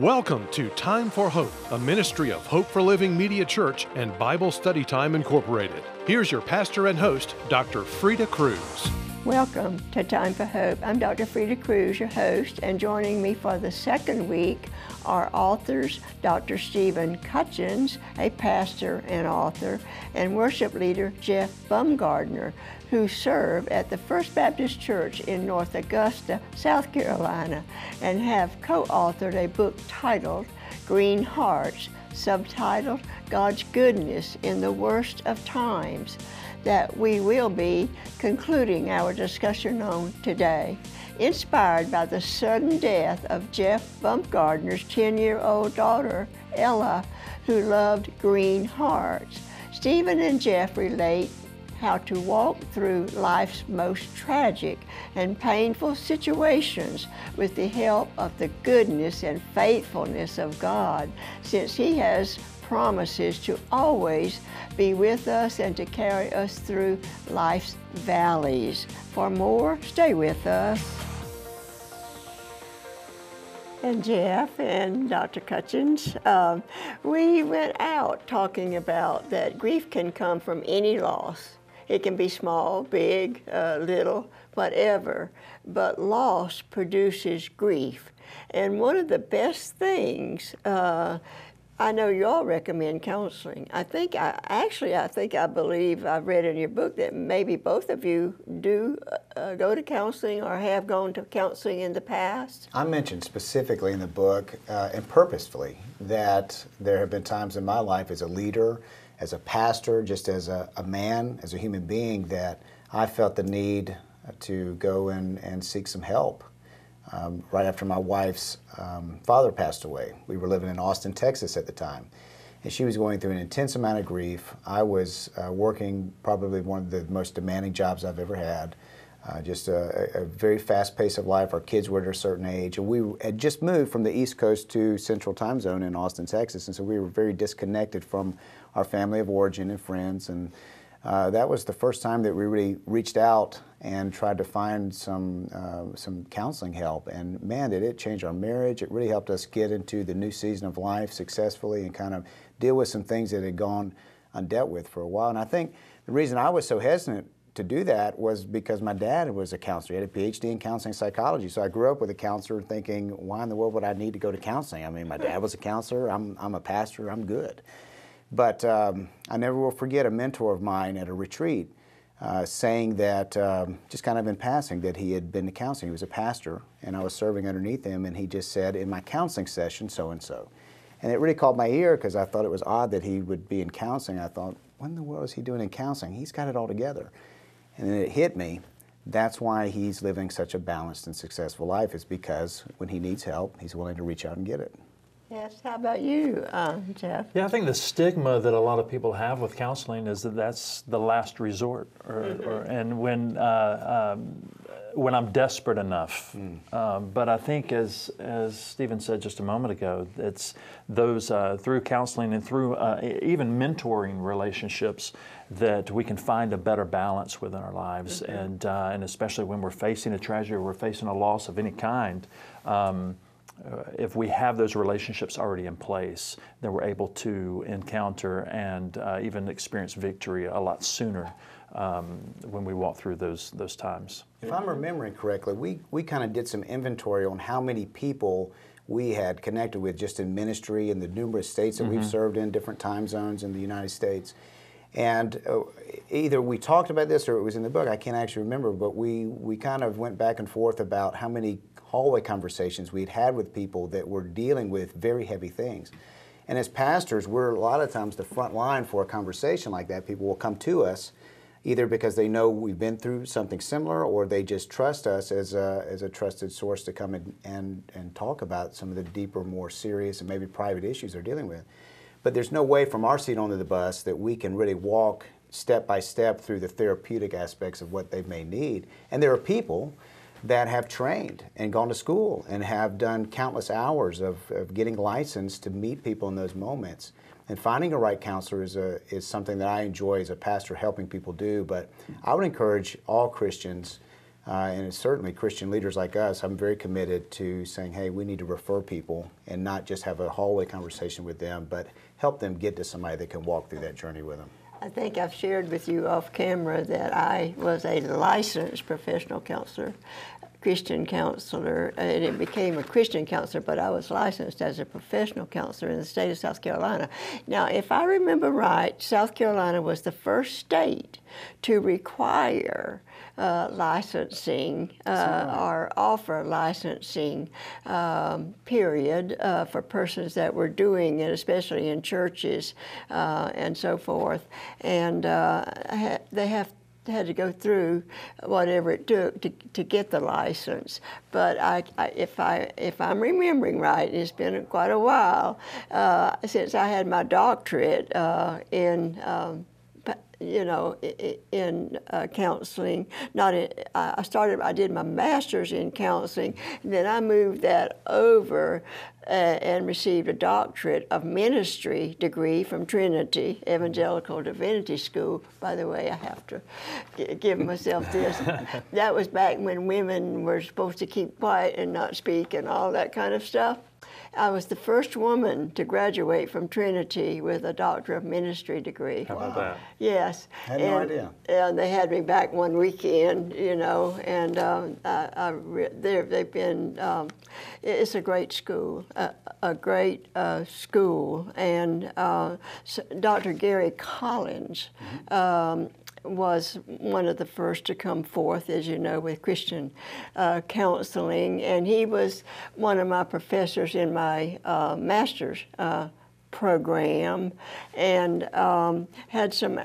Welcome to Time for Hope, a ministry of Hope for Living Media Church and Bible Study Time Incorporated. Here's your pastor and host, Dr. Freda Crews. Welcome to Time for Hope. I'm Dr. Freda Crews, your host, and joining me for the second week are authors Dr. Stephen Cutchins, a pastor and author, and worship leader Jeff Bumgardner, who serve at the First Baptist Church in North Augusta, South Carolina, and have co authored a book titled Green Hearts, subtitled God's Goodness in the Worst of Times that we will be concluding our discussion on today. Inspired by the sudden death of Jeff Bumgardner's 10 year old daughter, Ella, who loved green hearts, Stephen and Jeff relate how to walk through life's most tragic and painful situations with the help of the goodness and faithfulness of God, since He has promises to always be with us and to carry us through life's valleys. For more, stay with us. And Jeff and Dr. Cutchins, um, we went out talking about that grief can come from any loss. It can be small, big, uh, little, whatever, but loss produces grief. And one of the best things uh, I know you all recommend counseling. I think I actually I think I believe I've read in your book that maybe both of you do uh, go to counseling or have gone to counseling in the past. I mentioned specifically in the book uh, and purposefully that there have been times in my life as a leader, as a pastor, just as a, a man, as a human being, that I felt the need to go and, and seek some help um, right after my wife's um, father passed away. We were living in Austin, Texas at the time. And she was going through an intense amount of grief. I was uh, working probably one of the most demanding jobs I've ever had. Uh, just a, a, very fast pace of life. Our kids were at a certain age, and we had just moved from the East Coast to Central Time Zone in Austin, Texas, and so we were very disconnected from our family of origin and friends. And uh, that was the first time that we really reached out and tried to find some uh, some counseling help. And man, did it change our marriage! It really helped us get into the new season of life successfully and kind of deal with some things that had gone undealt with for a while. And I think the reason I was so hesitant to do that was because my dad was a counselor. He had a PhD in counseling psychology. So I grew up with a counselor thinking, why in the world would I need to go to counseling? I mean, my dad was a counselor, I'm, I'm a pastor, I'm good. But um, I never will forget a mentor of mine at a retreat uh, saying that, um, just kind of in passing, that he had been to counseling. He was a pastor, and I was serving underneath him, and he just said, in my counseling session, so and so. And it really caught my ear because I thought it was odd that he would be in counseling. I thought, what in the world is he doing in counseling? He's got it all together. And then it hit me. That's why he's living such a balanced and successful life, is because when he needs help, he's willing to reach out and get it. Yes. How about you, uh, Jeff? Yeah, I think the stigma that a lot of people have with counseling is that that's the last resort, or, mm-hmm. or and when uh, um, when I'm desperate enough. Mm. Um, but I think, as as Stephen said just a moment ago, it's those uh, through counseling and through uh, even mentoring relationships that we can find a better balance within our lives, mm-hmm. and uh, and especially when we're facing a tragedy or we're facing a loss of any kind. Um, uh, if we have those relationships already in place, then we're able to encounter and uh, even experience victory a lot sooner um, when we walk through those those times. If I'm remembering correctly, we, we kind of did some inventory on how many people we had connected with just in ministry in the numerous states that mm-hmm. we've served in, different time zones in the United States. And uh, either we talked about this or it was in the book, I can't actually remember, but we, we kind of went back and forth about how many hallway conversations we'd had with people that were dealing with very heavy things. And as pastors, we're a lot of times the front line for a conversation like that. People will come to us either because they know we've been through something similar or they just trust us as a, as a trusted source to come and, and, and talk about some of the deeper, more serious, and maybe private issues they're dealing with. But there's no way from our seat onto the bus that we can really walk step by step through the therapeutic aspects of what they may need. And there are people that have trained and gone to school and have done countless hours of, of getting licensed to meet people in those moments. And finding a right counselor is, a, is something that I enjoy as a pastor helping people do. But I would encourage all Christians uh, and it's certainly Christian leaders like us, I'm very committed to saying, hey, we need to refer people and not just have a hallway conversation with them, but help them get to somebody that can walk through that journey with them. I think I've shared with you off camera that I was a licensed professional counselor, Christian counselor, and it became a Christian counselor, but I was licensed as a professional counselor in the state of South Carolina. Now, if I remember right, South Carolina was the first state to require uh, licensing uh, or offer licensing um, period uh, for persons that were doing it, especially in churches uh, and so forth. And uh, they have had to go through whatever it took to, to get the license. But I, I, if I if I'm remembering right, it's been quite a while uh, since I had my doctorate uh, in. Um, you know, in uh, counseling. Not in, I started. I did my master's in counseling, and then I moved that over uh, and received a doctorate of ministry degree from Trinity Evangelical Divinity School. By the way, I have to give myself this. that was back when women were supposed to keep quiet and not speak and all that kind of stuff. I was the first woman to graduate from Trinity with a Doctor of Ministry degree. How about that? Yes. Had and, no idea. And they had me back one weekend, you know, and um, I, I they've been, um, it's a great school, a, a great uh, school. And uh, Dr. Gary Collins, mm-hmm. um, was one of the first to come forth, as you know, with Christian uh, counseling. And he was one of my professors in my uh, master's uh, program and um, had some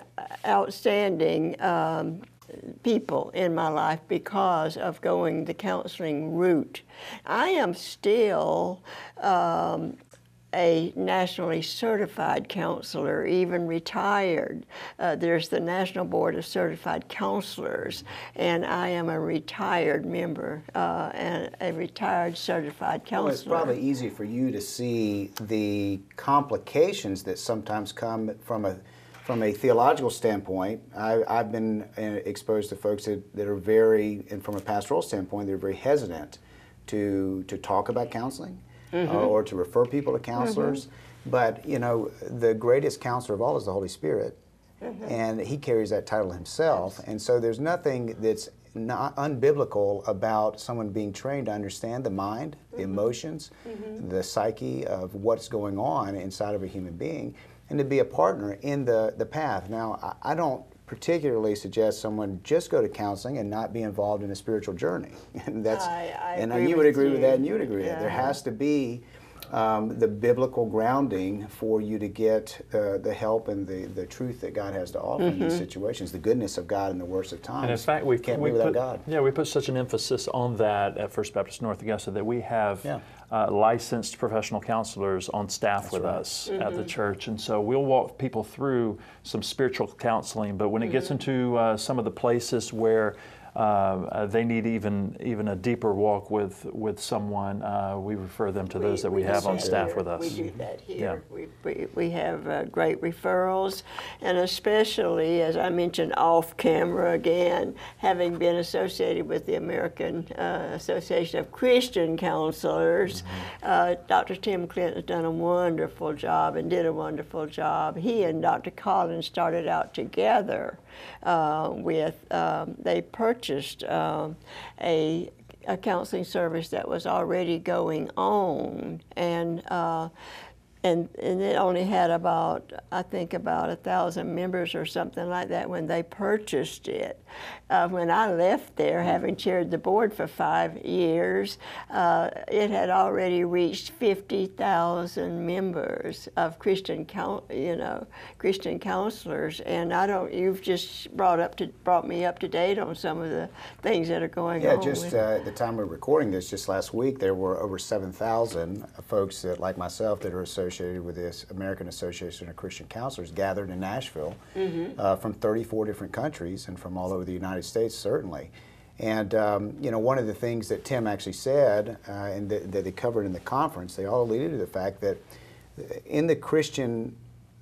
outstanding um, people in my life because of going the counseling route. I am still um, a nationally certified counselor, even retired. Uh, there's the National Board of Certified Counselors, and I am a retired member uh, and a retired certified counselor. Well, it's probably easy for you to see the complications that sometimes come from a from a theological standpoint, I, have been uh, exposed to folks that, that are very, and from a pastoral standpoint, they're very hesitant to to talk about counseling mm-hmm. uh, or to refer people to counselors. Mm-hmm. But you know, the greatest counselor of all is the Holy Spirit, mm-hmm. and He carries that title Himself. And so there's nothing that's not unbiblical about someone being trained to understand the mind, the mm-hmm. emotions, mm-hmm. the psyche of what's going on inside of a human being, and to be a partner in the, the path. Now, I, I don't particularly suggest someone just go to counseling and not be involved in a spiritual journey. and that's I, I and you would agree you. with that, and you would agree yeah. with that. There has to be um, the biblical grounding for you to get uh, the help and the, the truth that God has to offer mm-hmm. in these mm-hmm. situations, the goodness of God in the worst of times. And in fact, we can't we be without put, God. Yeah, we put such an emphasis on that at First Baptist North Augusta that we have yeah. Uh, licensed professional counselors on staff That's with right. us mm-hmm. at the church, and so we'll walk people through some spiritual counseling. But when mm-hmm. it gets mm-hmm. into uh, some of the places where uh, they need even even a deeper walk with with someone, uh, we refer them to those that we, we have on staff here. with us. We do that here. Yeah. We, we, we have uh, great referrals, and especially, as I mentioned off camera again, having been associated with the American uh, Association of Christian Counselors, mm-hmm. Dr. Tim Clinton has done a wonderful job and did a wonderful job. He and Dr. Collins started out together uh, with, um, they purchased um, a, a counseling service that was already going on. And uh, and, and it only had about, I think, about a thousand members or something like that when they purchased it. Uh, when I left there, having chaired the board for five years, uh, it had already reached 50,000 members of Christian, you know, Christian counselors. And I don't, you've just brought up to brought me up to date on some of the things that are going yeah, on. Yeah, just uh, at the time we're recording this, just last week, there were over 7,000 folks that, like myself, that are associated associated with this American Association of Christian Counselors gathered in Nashville mm-hmm. uh, from 34 different countries and from all over the United States, certainly. And um, you know, one of the things that Tim actually said, uh, and that, that, they covered in the conference, they all alluded to the fact that in the Christian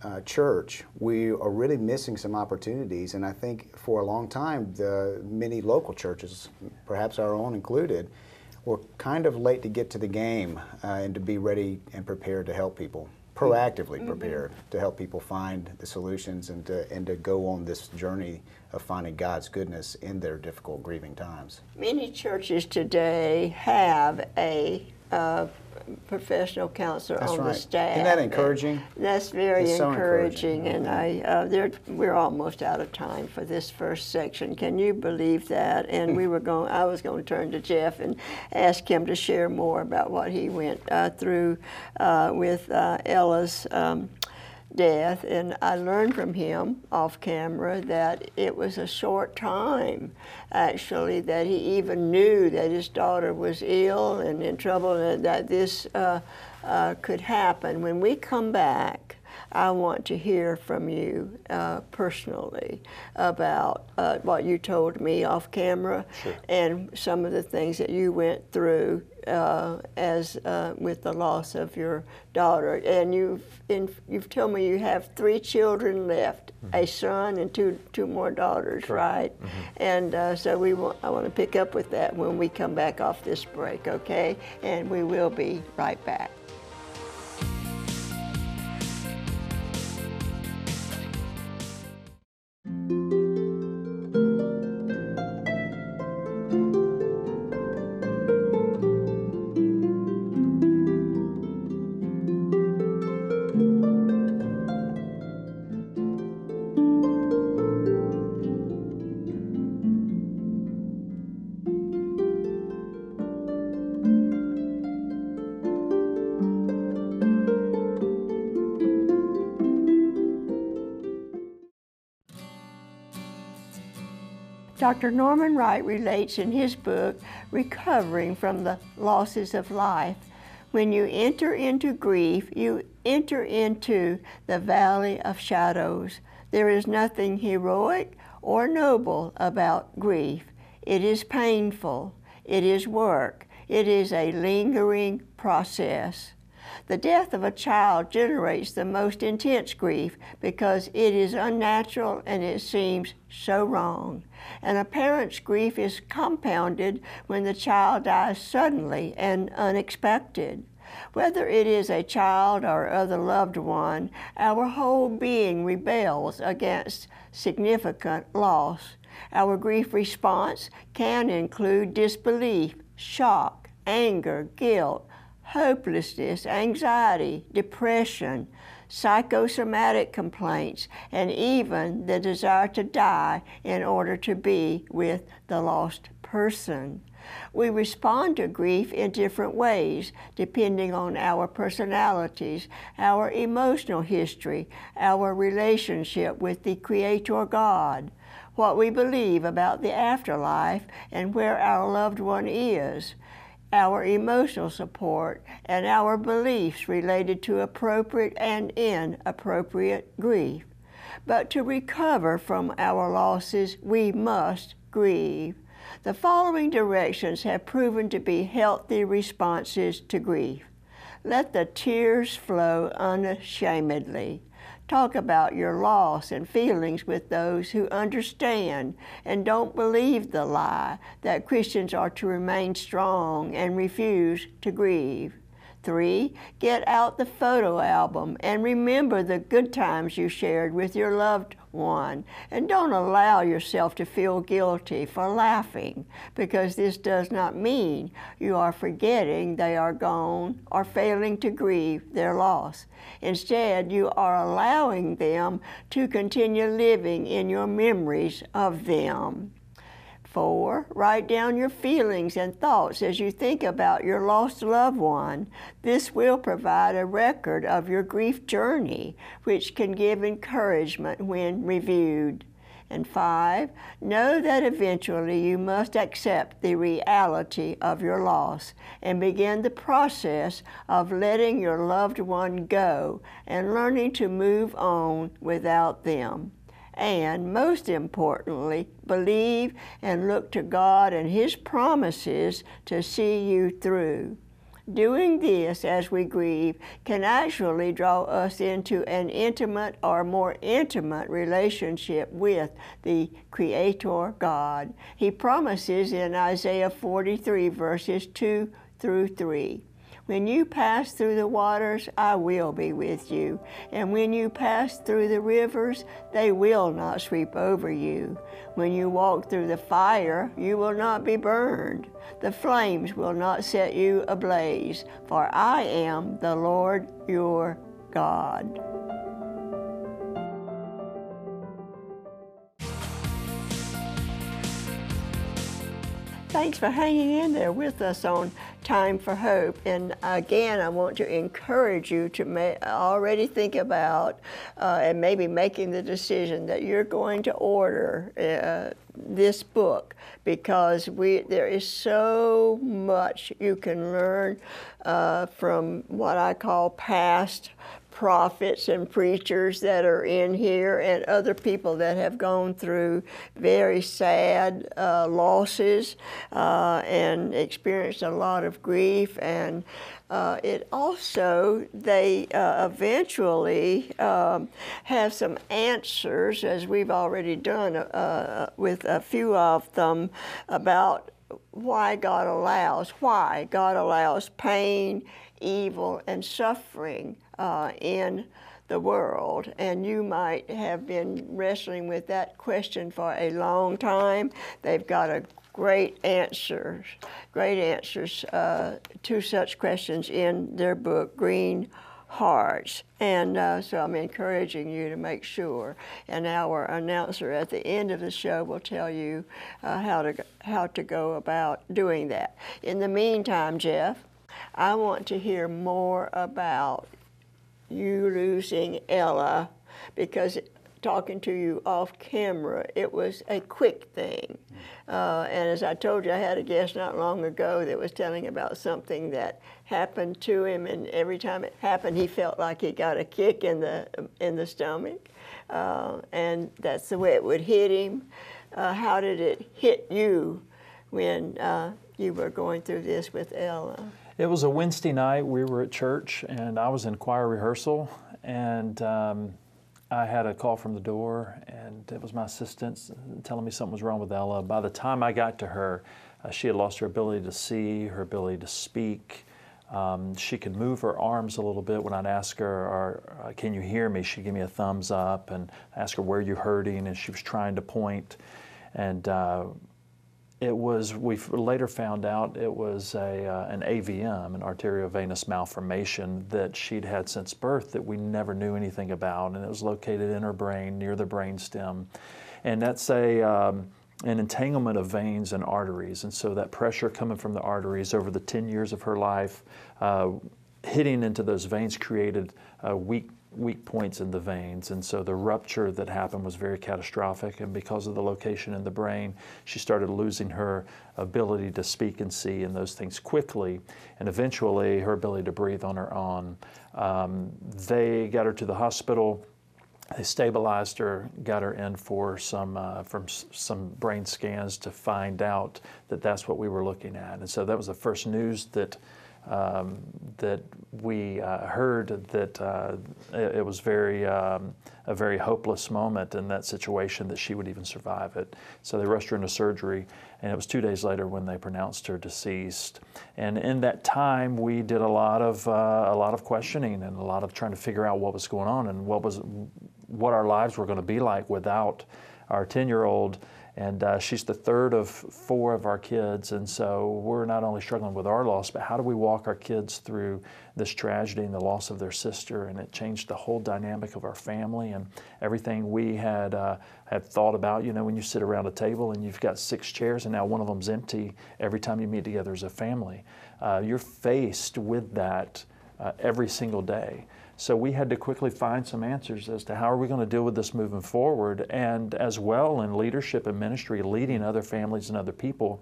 uh, church, we are really missing some opportunities. And I think for a long time, the many local churches, perhaps our own included, were kind of late to get to the game uh, and to be ready and prepared to help people, proactively mm-hmm. prepared to help people find the solutions and to, and to go on this journey of finding God's goodness in their difficult, grieving times. Many churches today have a uh, professional counselor That's on right. the staff. Isn't that encouraging? That's very so encouraging, encouraging. and I uh, we're almost out of time for this first section. Can you believe that? And we were going. I was going to turn to Jeff and ask him to share more about what he went uh, through uh, with uh, Ella's. Um, death, and I learned from him off camera that it was a short time, actually, that he even knew that his daughter was ill and in trouble, and that this uh, uh, could happen. When we come back, I want to hear from you uh, personally about uh, what you told me off camera sure. and some of the things that you went through uh, as uh, with the loss of your daughter. And you've in, you've told me you have three children left, mm-hmm. a son and two two more daughters, Correct. right? Mm-hmm. And uh, so we want, I want to pick up with that when we come back off this break, okay? And we will be right back. Dr. Norman Wright relates in his book, Recovering from the Losses of Life, when you enter into grief, you enter into the valley of shadows. There is nothing heroic or noble about grief. It is painful. It is work. It is a lingering process. The death of a child generates the most intense grief because it is unnatural and it seems so wrong. And a parent's grief is compounded when the child dies suddenly and unexpected. Whether it is a child or other loved one, our whole being rebels against significant loss. Our grief response can include disbelief, shock, anger, guilt, hopelessness, anxiety, depression, psychosomatic complaints, and even the desire to die in order to be with the lost person. We respond to grief in different ways depending on our personalities, our emotional history, our relationship with the Creator God, what we believe about the afterlife, and where our loved one is our emotional support, and our beliefs related to appropriate and inappropriate grief. But to recover from our losses, we must grieve. The following directions have proven to be healthy responses to grief. Let the tears flow unashamedly. Talk about your loss and feelings with those who understand and don't believe the lie that Christians are to remain strong and refuse to grieve. Three, get out the photo album and remember the good times you shared with your loved one. And don't allow yourself to feel guilty for laughing, because this does not mean you are forgetting they are gone or failing to grieve their loss. Instead, you are allowing them to continue living in your memories of them. Four, write down your feelings and thoughts as you think about your lost loved one. This will provide a record of your grief journey, which can give encouragement when reviewed. And five, know that eventually you must accept the reality of your loss and begin the process of letting your loved one go and learning to move on without them and most importantly, believe and look to God and His promises to see you through. Doing this as we grieve can actually draw us into an intimate or more intimate relationship with the Creator God. He promises in Isaiah 43, verses 2 through 3. When you pass through the waters, I will be with you. And when you pass through the rivers, they will not sweep over you. When you walk through the fire, you will not be burned. The flames will not set you ablaze, for I am the Lord your God. Thanks for hanging in there with us on Time for Hope. And again, I want to encourage you to already think about uh, and maybe making the decision that you're going to order uh, this book because we there is so much you can learn uh, from what I call past prophets and preachers that are in here and other people that have gone through very sad uh, losses uh, and experienced a lot of grief. And uh, it also they uh, eventually um, have some answers as we've already done uh, with a few of them about why God allows why God allows pain evil and suffering uh, in the world. And you might have been wrestling with that question for a long time. They've got a great answers, great answers uh, to such questions in their book, Green Hearts. And uh, so I'm encouraging you to make sure. And our announcer at the end of the show will tell you uh, how, to, how to go about doing that. In the meantime, Jeff, I want to hear more about you losing Ella because talking to you off camera, it was a quick thing. Uh, and as I told you, I had a guest not long ago that was telling about something that happened to him, and every time it happened, he felt like he got a kick in the in the stomach, uh, and that's the way it would hit him. Uh, how did it hit you when uh, you were going through this with Ella? It was a Wednesday night. We were at church, and I was in choir rehearsal, and um, I had a call from the door, and it was my assistant telling me something was wrong with Ella. By the time I got to her, uh, she had lost her ability to see, her ability to speak. Um, she could move her arms a little bit when I'd ask her, uh, "Can you hear me?" She'd give me a thumbs up, and ask her, "Where are you hurting?" And she was trying to point, and uh, it was, we later found out it was a, uh, an AVM, an arteriovenous malformation that she'd had since birth that we never knew anything about. And it was located in her brain, near the brainstem. And that's a, um, an entanglement of veins and arteries. And so that pressure coming from the arteries over the 10 years of her life, uh, hitting into those veins created a weak weak points in the veins. And so the rupture that happened was very catastrophic. And because of the location in the brain, she started losing her ability to speak and see and those things quickly. And eventually, her ability to breathe on her own. Um, they got her to the hospital. They stabilized her, got her in for some uh, from some brain scans to find out that that's what we were looking at. And so that was the first news that um, that we uh, heard that uh, it, it, was very um, a very hopeless moment in that situation that she would even survive it. So they rushed her into surgery, and it was two days later when they pronounced her deceased. And in that time, we did a lot of uh, a lot of questioning and a lot of trying to figure out what was going on and what was what our lives were going to be like without our 10 year old and uh, she's the third of four of our kids. And so we're not only struggling with our loss, but how do we walk our kids through this tragedy and the loss of their sister? And it changed the whole dynamic of our family and everything we had, uh, had thought about. You know, when you sit around a table and you've got six chairs and now one of them's empty every time you meet together as a family, uh, you're faced with that uh, every single day. So we had to quickly find some answers as to how are we going to deal with this moving forward, and as well in leadership and ministry, leading other families and other people.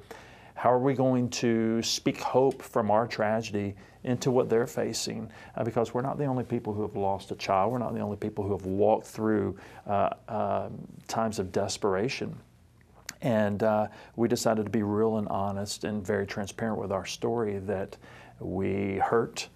How are we going to speak hope from our tragedy into what they're facing? Uh, because we're not the only people who have lost a child. We're not the only people who have walked through uh, uh, times of desperation. And uh, we decided to be real and honest and very transparent with our story that we hurt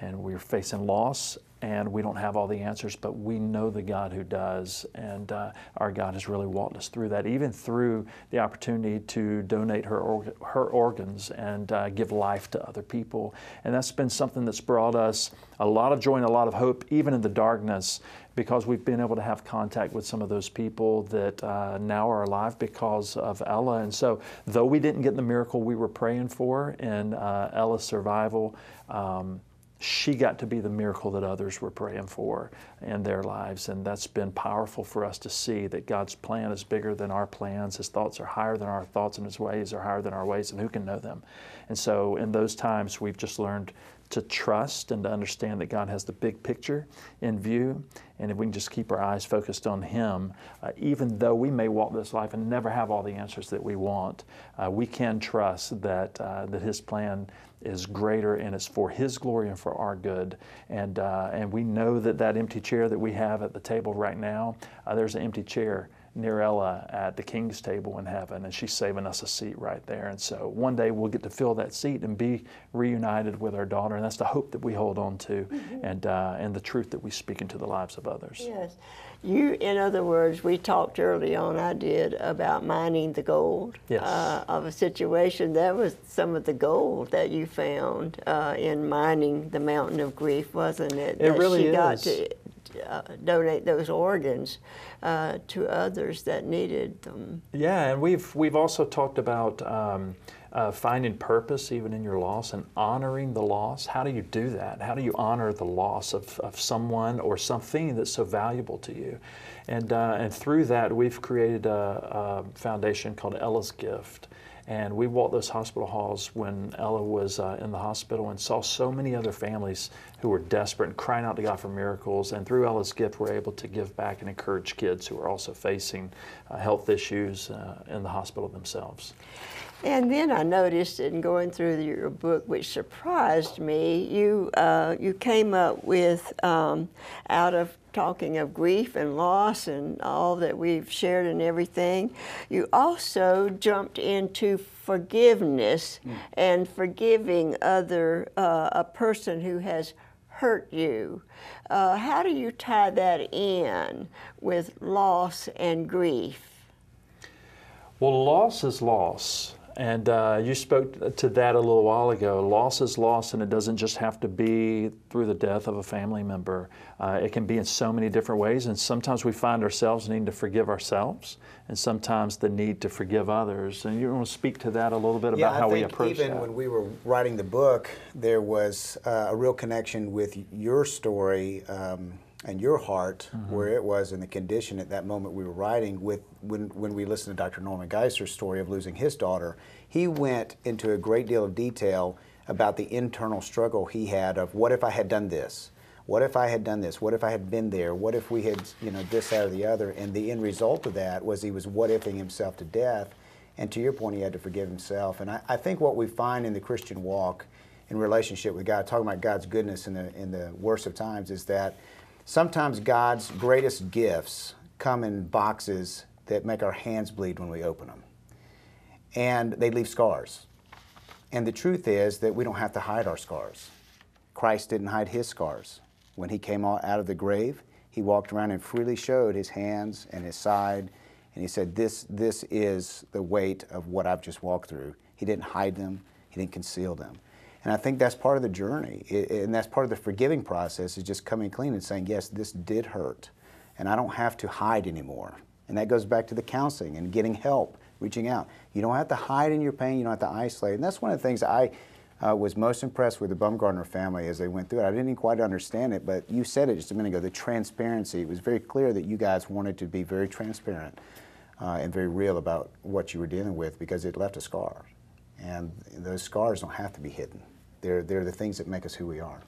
and we're facing loss and we don't have all the answers, but we know the God who does. And uh, our God has really walked us through that, even through the opportunity to donate her, her organs and uh, give life to other people. And that's been something that's brought us a lot of joy and a lot of hope, even in the darkness, because we've been able to have contact with some of those people that uh, now are alive because of Ella. And so, though we didn't get the miracle we were praying for in uh, Ella's survival, um, she got to be the miracle that others were praying for in their lives. And that's been powerful for us to see that God's plan is bigger than our plans. His thoughts are higher than our thoughts, and His ways are higher than our ways, and who can know them? And so, in those times, we've just learned to trust and to understand that God has the big picture in view. And if we can just keep our eyes focused on Him, uh, even though we may walk this life and never have all the answers that we want, uh, we can trust that, uh, that His plan is greater and it's for His glory and for our good. And, uh, and we know that that empty chair that we have at the table right now, uh, there's an empty chair near Ella at the King's table in heaven, and she's saving us a seat right there. And so one day we'll get to fill that seat and be reunited with our daughter, and that's the hope that we hold on to, mm-hmm. and uh, and the truth that we speak into the lives of others. Yes, you. In other words, we talked early on. I did about mining the gold yes. uh, of a situation. That was some of the gold that you found uh, in mining the mountain of grief, wasn't it? It that really she is. Got to, uh, donate those organs uh, to others that needed them. Yeah, and we've we've also talked about um, uh, finding purpose even in your loss and honoring the loss. How do you do that? How do you honor the loss of, of someone or something that's so valuable to you? And uh, and through that, we've created a, a foundation called Ella's Gift. And we walked those hospital halls when Ella was uh, in the hospital and saw so many other families who were desperate and crying out to God for miracles. And through Ella's gift, we're able to give back and encourage kids who are also facing uh, health issues uh, in the hospital themselves. And then I noticed in going through your book, which surprised me, you uh, you came up with um, out of talking of grief and loss and all that we've shared and everything. You also jumped into forgiveness mm. and forgiving other uh, a person who has hurt you. Uh, how do you tie that in with loss and grief? Well, loss is loss. And uh, you spoke to that a little while ago. Loss is loss, and it doesn't just have to be through the death of a family member. Uh, it can be in so many different ways, and sometimes we find ourselves needing to forgive ourselves, and sometimes the need to forgive others. And you want to speak to that a little bit yeah, about how we approach even that. when we were writing the book, there was uh, a real connection with your story. Um, and your heart, mm-hmm. where it was in the condition at that moment we were writing, with when, when we listened to Dr. Norman Geisler's story of losing his daughter, he went into a great deal of detail about the internal struggle he had of what if I had done this? What if I had done this? What if I had been there? What if we had, you know, this, that, or the other? And the end result of that was he was what ifing himself to death. And to your point, he had to forgive himself. And I, I think what we find in the Christian walk, in relationship with God, talking about God's goodness in the in the worst of times, is that sometimes God's greatest gifts come in boxes that make our hands bleed when we open them. And they leave scars. And the truth is that we don't have to hide our scars. Christ didn't hide his scars. When he came out of the grave, he walked around and freely showed his hands and his side. And he said, this, this is the weight of what I've just walked through. He didn't hide them, he didn't conceal them. And I think that's part of the journey. and that's part of the forgiving process is just coming clean and saying, yes, this did hurt. And I don't have to hide anymore. And that goes back to the counseling and getting help, reaching out. You don't have to hide in your pain, you don't have to isolate. And that's one of the things I uh, was most impressed with the Bumgardner family as they went through it. I didn't quite understand it, but you said it just a minute ago the transparency. It was very clear that you guys wanted to be very transparent uh, and very real about what you were dealing with because it left a scar. And those scars don't have to be hidden. They're, they're the things that make us who we are.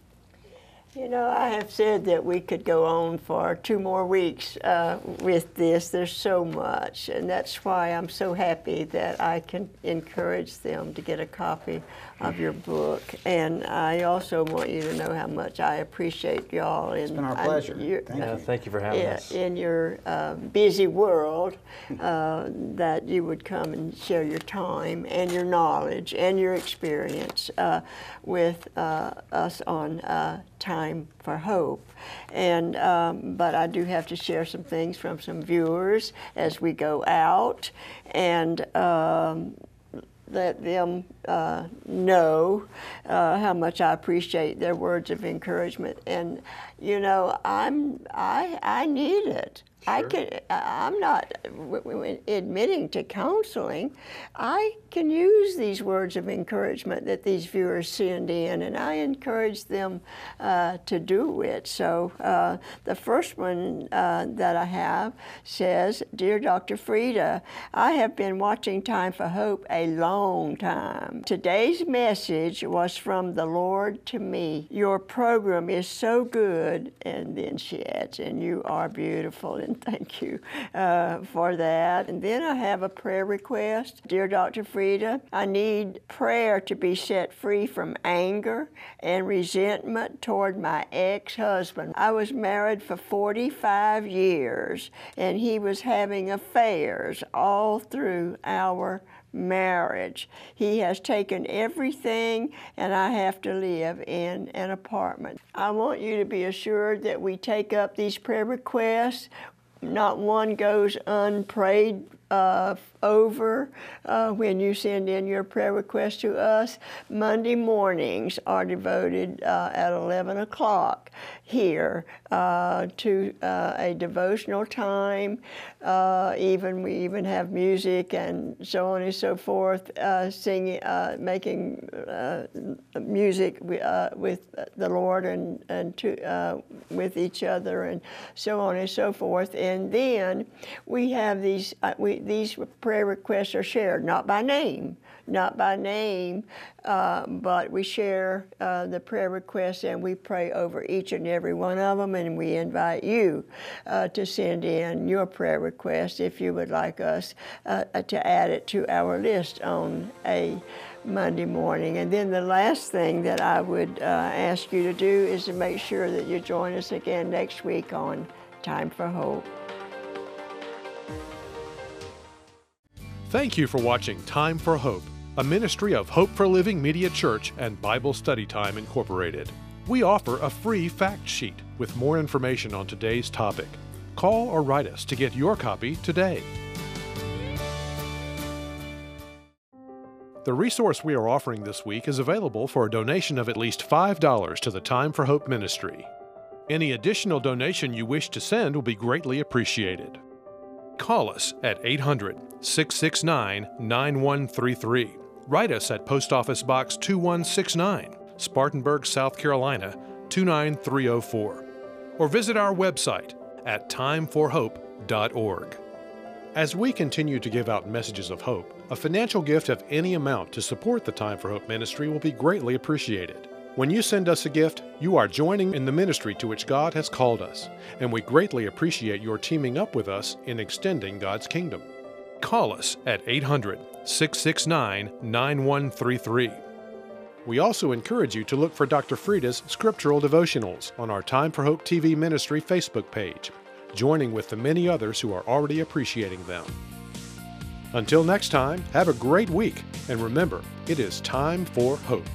You know, I have said that we could go on for two more weeks uh, with this. There's so much, and that's why I'm so happy that I can encourage them to get a copy of your book. And I also want you to know how much I appreciate y'all. It's been our pleasure. Thank yeah, you. Thank you for having yeah, us. in your uh, busy world, uh, that you would come and share your time and your knowledge and your experience uh, with uh, us on uh, Time for Hope. And um, but I do have to share some things from some viewers as we go out, and. Um, let them uh, know uh, how much I appreciate their words of encouragement. And you know, I'm I I need it. I can. I'm not admitting to counseling. I can use these words of encouragement that these viewers send in, and I encourage them uh, to do it. So uh, the first one uh, that I have says, "Dear Dr. Freda, I have been watching Time for Hope a long time. Today's message was from the Lord to me. Your program is so good." And then she adds, "And you are beautiful." And thank you uh, for that. And then I have a prayer request. Dear Dr. Freda, I need prayer to be set free from anger and resentment toward my ex husband. I was married for 45 years, and he was having affairs all through our marriage. He has taken everything, and I have to live in an apartment. I want you to be assured that we take up these prayer requests. Not one goes unprayed uh, over uh, when you send in your prayer request to us. Monday mornings are devoted uh, at 11 o'clock here uh, to uh, a devotional time. Uh, even we even have music and so on and so forth, singing, making music with the Lord and and to, with each other and so on and so forth. And then we have these we, these prayer requests are shared, not by name, not by name, uh, but we share uh, the prayer requests and we pray over each and every one of them. And we invite you uh, to send in your prayer request if you would like us uh, to add it to our list on a Monday morning. And then the last thing that I would uh, ask you to do is to make sure that you join us again next week on Time for Hope. Thank you for watching Time for Hope, a ministry of Hope for Living Media Church and Bible Study Time Incorporated. We offer a free fact sheet with more information on today's topic. Call or write us to get your copy today. The resource we are offering this week is available for a donation of at least $5 to the Time for Hope ministry. Any additional donation you wish to send will be greatly appreciated. Call us at 800 669 9133. Write us at Post Office Box 2169, Spartanburg, South Carolina 29304. Or visit our website at timeforhope.org. As we continue to give out messages of hope, a financial gift of any amount to support the Time for Hope ministry will be greatly appreciated. When you send us a gift, you are joining in the ministry to which God has called us, and we greatly appreciate your teaming up with us in extending God's kingdom. Call us at 800 669 9133. We also encourage you to look for Dr. Freda's scriptural devotionals on our Time for Hope TV Ministry Facebook page, joining with the many others who are already appreciating them. Until next time, have a great week, and remember, it is time for hope.